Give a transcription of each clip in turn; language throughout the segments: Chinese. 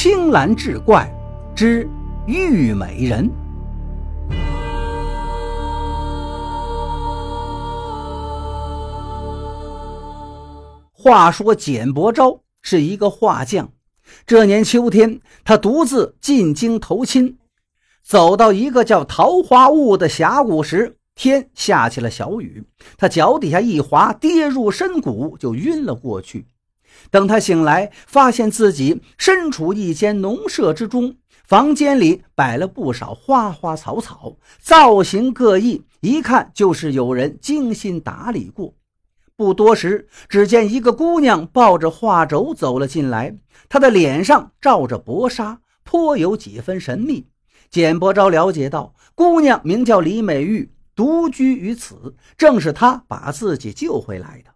青蓝志怪之玉美人。话说简伯昭是一个画匠，这年秋天，他独自进京投亲，走到一个叫桃花坞的峡谷时，天下起了小雨，他脚底下一滑，跌入深谷，就晕了过去。等他醒来，发现自己身处一间农舍之中，房间里摆了不少花花草草，造型各异，一看就是有人精心打理过。不多时，只见一个姑娘抱着画轴走了进来，她的脸上罩着薄纱，颇有几分神秘。简伯昭了解到，姑娘名叫李美玉，独居于此，正是她把自己救回来的。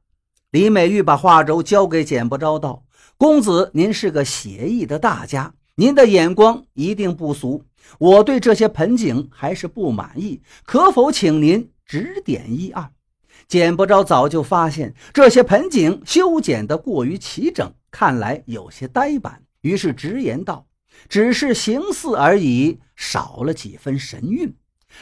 李美玉把画轴交给简伯昭，道：“公子，您是个写意的大家，您的眼光一定不俗。我对这些盆景还是不满意，可否请您指点一二？”简伯昭早就发现这些盆景修剪得过于齐整，看来有些呆板，于是直言道：“只是形似而已，少了几分神韵。”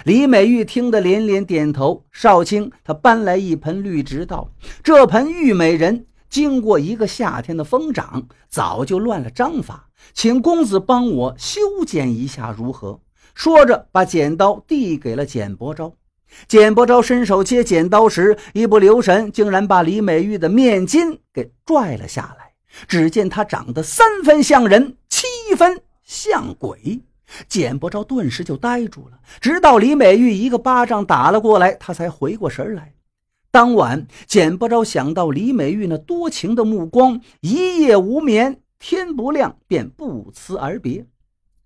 李美玉听得连连点头。少卿，他搬来一盆绿植，道：“这盆玉美人经过一个夏天的疯长，早就乱了章法，请公子帮我修剪一下，如何？”说着，把剪刀递给了简伯昭。简伯昭伸手接剪刀时，一不留神，竟然把李美玉的面巾给拽了下来。只见她长得三分像人，七分像鬼。简伯昭顿时就呆住了，直到李美玉一个巴掌打了过来，他才回过神来。当晚，简伯昭想到李美玉那多情的目光，一夜无眠，天不亮便不辞而别。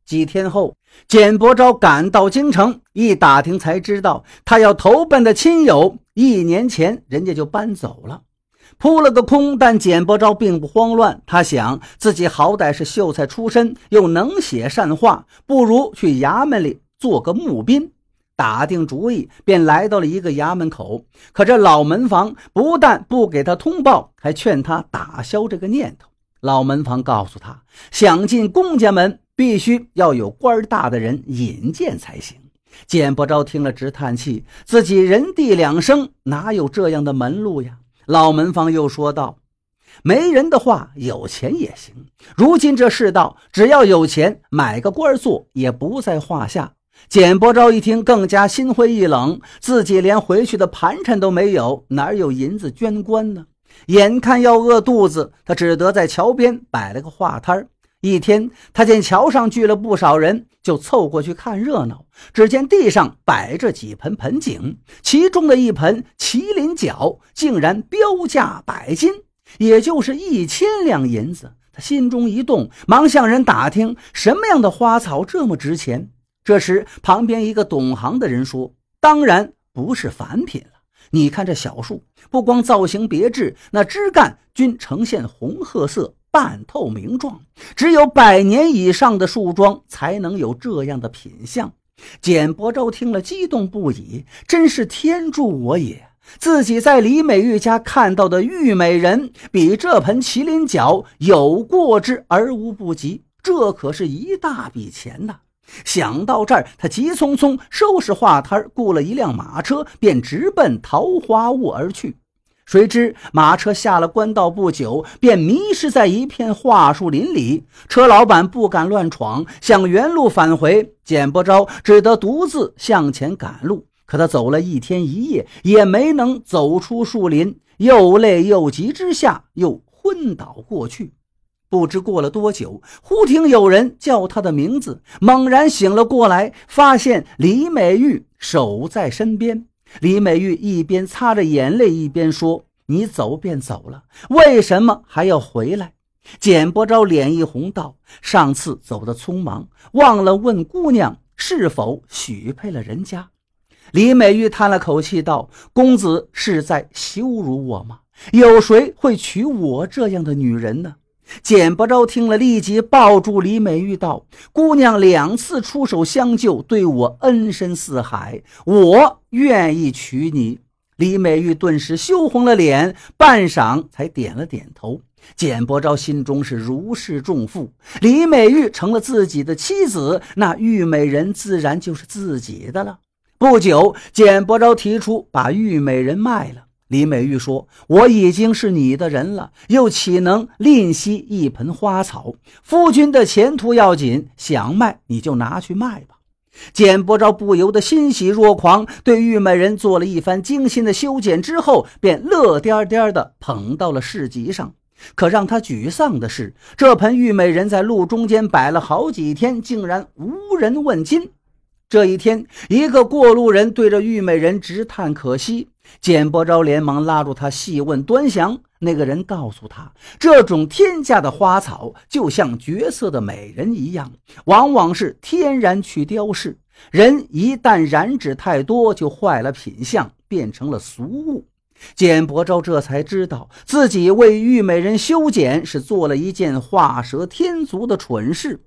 几天后，简伯昭赶到京城，一打听才知道，他要投奔的亲友一年前人家就搬走了。扑了个空，但简伯昭并不慌乱。他想自己好歹是秀才出身，又能写善画，不如去衙门里做个募兵。打定主意，便来到了一个衙门口。可这老门房不但不给他通报，还劝他打消这个念头。老门房告诉他，想进公家门，必须要有官大的人引荐才行。简伯昭听了，直叹气：自己人地两生，哪有这样的门路呀？老门房又说道：“没人的话，有钱也行。如今这世道，只要有钱，买个官做也不在话下。”简伯昭一听，更加心灰意冷，自己连回去的盘缠都没有，哪有银子捐官呢？眼看要饿肚子，他只得在桥边摆了个画摊儿。一天，他见桥上聚了不少人，就凑过去看热闹。只见地上摆着几盆盆景，其中的一盆麒麟角竟然标价百金，也就是一千两银子。他心中一动，忙向人打听什么样的花草这么值钱。这时，旁边一个懂行的人说：“当然不是凡品了。你看这小树，不光造型别致，那枝干均呈现红褐色。”半透明状，只有百年以上的树桩才能有这样的品相。简伯昭听了，激动不已，真是天助我也！自己在李美玉家看到的玉美人，比这盆麒麟角有过之而无不及。这可是一大笔钱呐！想到这儿，他急匆匆收拾画摊，雇了一辆马车，便直奔桃花坞而去。谁知马车下了官道不久，便迷失在一片桦树林里。车老板不敢乱闯，想原路返回。简伯昭只得独自向前赶路。可他走了一天一夜，也没能走出树林，又累又急之下，又昏倒过去。不知过了多久，忽听有人叫他的名字，猛然醒了过来，发现李美玉守在身边。李美玉一边擦着眼泪，一边说：“你走便走了，为什么还要回来？”简伯昭脸一红，道：“上次走得匆忙，忘了问姑娘是否许配了人家。”李美玉叹了口气，道：“公子是在羞辱我吗？有谁会娶我这样的女人呢？”简伯昭听了，立即抱住李美玉道：“姑娘两次出手相救，对我恩深似海，我愿意娶你。”李美玉顿时羞红了脸，半晌才点了点头。简伯昭心中是如释重负，李美玉成了自己的妻子，那玉美人自然就是自己的了。不久，简伯昭提出把玉美人卖了。李美玉说：“我已经是你的人了，又岂能吝惜一盆花草？夫君的前途要紧，想卖你就拿去卖吧。”简伯昭不由得欣喜若狂，对玉美人做了一番精心的修剪之后，便乐颠颠地捧到了市集上。可让他沮丧的是，这盆玉美人在路中间摆了好几天，竟然无人问津。这一天，一个过路人对着玉美人直叹可惜。简伯昭连忙拉住他，细问端详。那个人告诉他，这种天价的花草就像绝色的美人一样，往往是天然去雕饰。人一旦染指太多，就坏了品相，变成了俗物。简伯昭这才知道自己为玉美人修剪是做了一件画蛇添足的蠢事。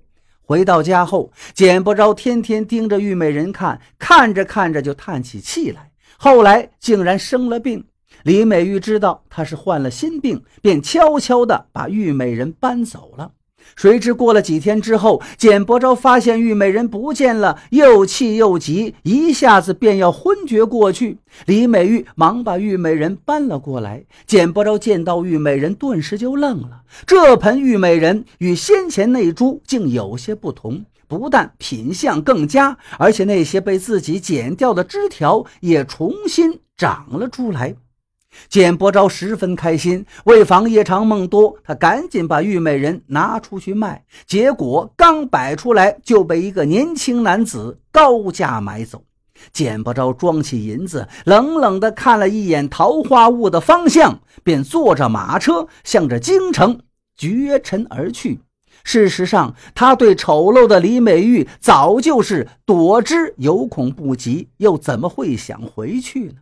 回到家后，简不昭天天盯着玉美人看，看着看着就叹起气来。后来竟然生了病，李美玉知道她是患了心病，便悄悄地把玉美人搬走了。谁知过了几天之后，简伯昭发现玉美人不见了，又气又急，一下子便要昏厥过去。李美玉忙把玉美人搬了过来。简伯昭见到玉美人，顿时就愣了。这盆玉美人与先前那株竟有些不同，不但品相更佳，而且那些被自己剪掉的枝条也重新长了出来。简伯昭十分开心，为防夜长梦多，他赶紧把玉美人拿出去卖。结果刚摆出来，就被一个年轻男子高价买走。简伯昭装起银子，冷冷地看了一眼桃花坞的方向，便坐着马车向着京城绝尘而去。事实上，他对丑陋的李美玉早就是躲之有恐不及，又怎么会想回去呢？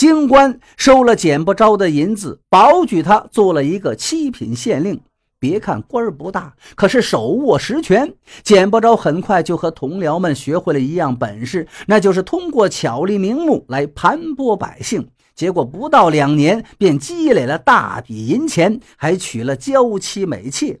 京官收了简不昭的银子，保举他做了一个七品县令。别看官儿不大，可是手握实权。简不昭很快就和同僚们学会了一样本事，那就是通过巧立名目来盘剥百姓。结果不到两年，便积累了大笔银钱，还娶了娇妻美妾。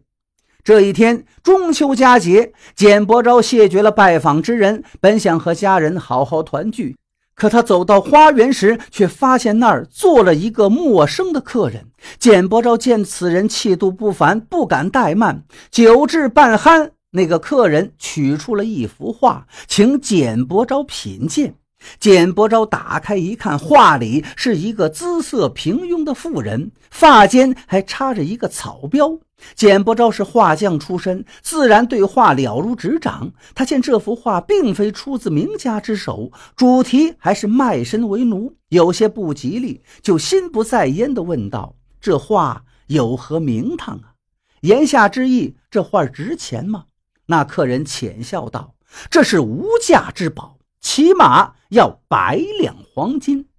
这一天中秋佳节，简伯昭谢绝了拜访之人，本想和家人好好团聚。可他走到花园时，却发现那儿坐了一个陌生的客人。简伯昭见此人气度不凡，不敢怠慢，酒至半酣，那个客人取出了一幅画，请简伯昭品鉴。简伯昭打开一看，画里是一个姿色平庸的妇人，发间还插着一个草标。简伯昭是画匠出身，自然对画了如指掌。他见这幅画并非出自名家之手，主题还是卖身为奴，有些不吉利，就心不在焉地问道：“这画有何名堂啊？”言下之意，这画值钱吗？那客人浅笑道：“这是无价之宝。”起码要百两黄金。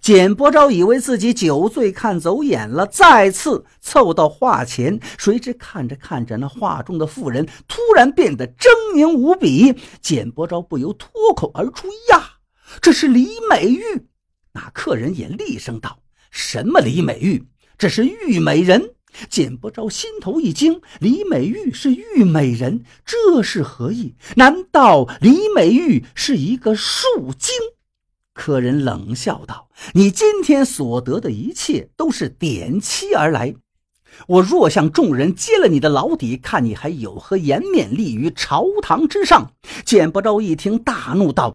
简伯昭以为自己酒醉看走眼了，再次凑到画前，谁知看着看着，那画中的妇人突然变得狰狞无比。简伯昭不由脱口而出：“呀，这是李美玉！”那客人也厉声道：“什么李美玉？这是玉美人！”简伯昭心头一惊，李美玉是玉美人，这是何意？难道李美玉是一个树精？客人冷笑道：“你今天所得的一切都是点漆而来。我若向众人揭了你的老底，看你还有何颜面立于朝堂之上？”简伯昭一听，大怒道：“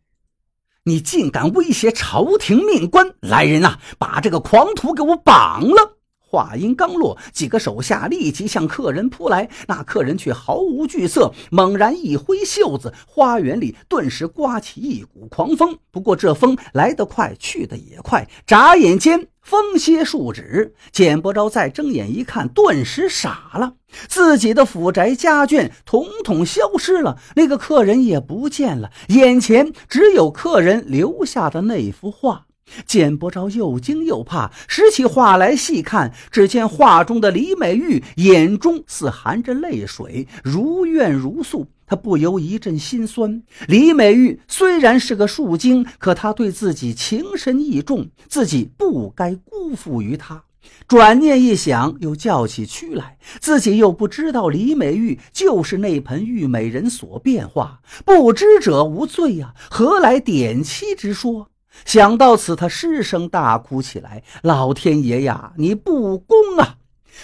你竟敢威胁朝廷命官！来人啊，把这个狂徒给我绑了！”话音刚落，几个手下立即向客人扑来，那客人却毫无惧色，猛然一挥袖子，花园里顿时刮起一股狂风。不过这风来得快，去得也快，眨眼间风歇数指。简伯昭再睁眼一看，顿时傻了，自己的府宅家眷统统消失了，那个客人也不见了，眼前只有客人留下的那幅画。简伯昭又惊又怕，拾起画来细看，只见画中的李美玉眼中似含着泪水，如怨如诉。他不由一阵心酸。李美玉虽然是个树精，可她对自己情深意重，自己不该辜负于她。转念一想，又叫起屈来。自己又不知道李美玉就是那盆玉美人所变化，不知者无罪呀，何来点妻之说？想到此，他失声大哭起来：“老天爷呀，你不公啊！”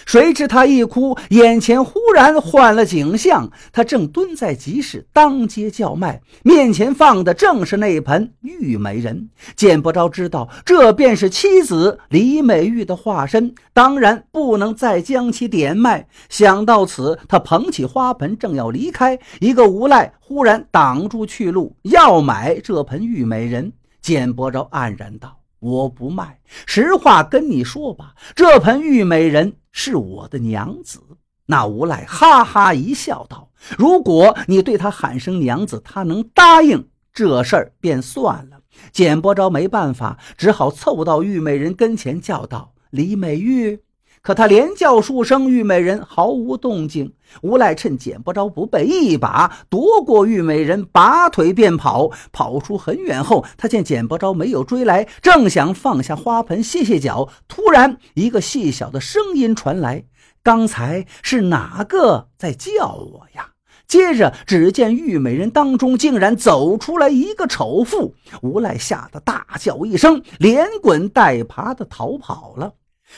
谁知他一哭，眼前忽然换了景象。他正蹲在集市当街叫卖，面前放的正是那盆玉美人。见不着，知道这便是妻子李美玉的化身，当然不能再将其点卖。想到此，他捧起花盆正要离开，一个无赖忽然挡住去路，要买这盆玉美人。简伯昭黯然道。我不卖，实话跟你说吧，这盆玉美人是我的娘子。那无赖哈哈一笑，道：“如果你对他喊声娘子，他能答应，这事儿便算了。”简伯昭没办法，只好凑到玉美人跟前，叫道：“李美玉。”可他连叫数声，玉美人毫无动静。无赖趁捡不着不备，一把夺过玉美人，拔腿便跑。跑出很远后，他见捡不着没有追来，正想放下花盆歇歇脚，突然一个细小的声音传来：“刚才是哪个在叫我呀？”接着只见玉美人当中竟然走出来一个丑妇。无赖吓得大叫一声，连滚带爬的逃跑了。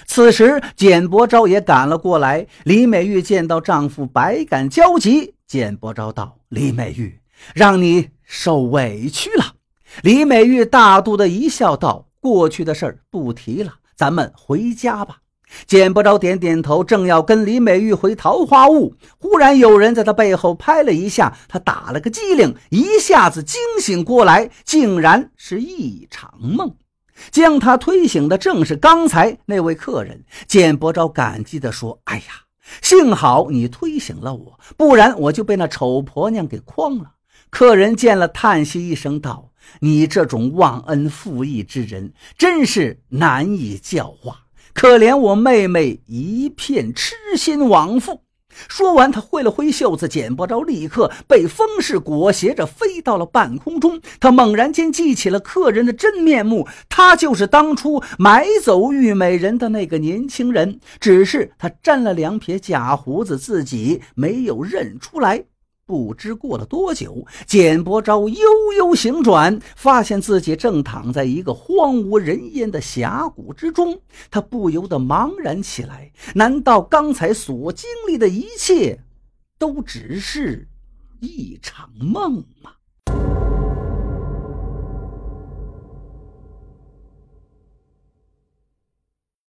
此时，简伯昭也赶了过来。李美玉见到丈夫，百感交集。简伯昭道：“李美玉，让你受委屈了。”李美玉大度的一笑，道：“过去的事儿不提了，咱们回家吧。”简伯昭点点头，正要跟李美玉回桃花坞，忽然有人在他背后拍了一下，他打了个激灵，一下子惊醒过来，竟然是一场梦。将他推醒的正是刚才那位客人。简伯昭感激地说：“哎呀，幸好你推醒了我，不然我就被那丑婆娘给诓了。”客人见了，叹息一声道：“你这种忘恩负义之人，真是难以教化。可怜我妹妹一片痴心枉负。”说完，他挥了挥袖子，简伯昭立刻被风势裹挟着飞到了半空中。他猛然间记起了客人的真面目，他就是当初买走玉美人的那个年轻人，只是他沾了两撇假胡子，自己没有认出来。不知过了多久，简伯昭悠悠醒转，发现自己正躺在一个荒无人烟的峡谷之中。他不由得茫然起来：难道刚才所经历的一切，都只是一场梦吗？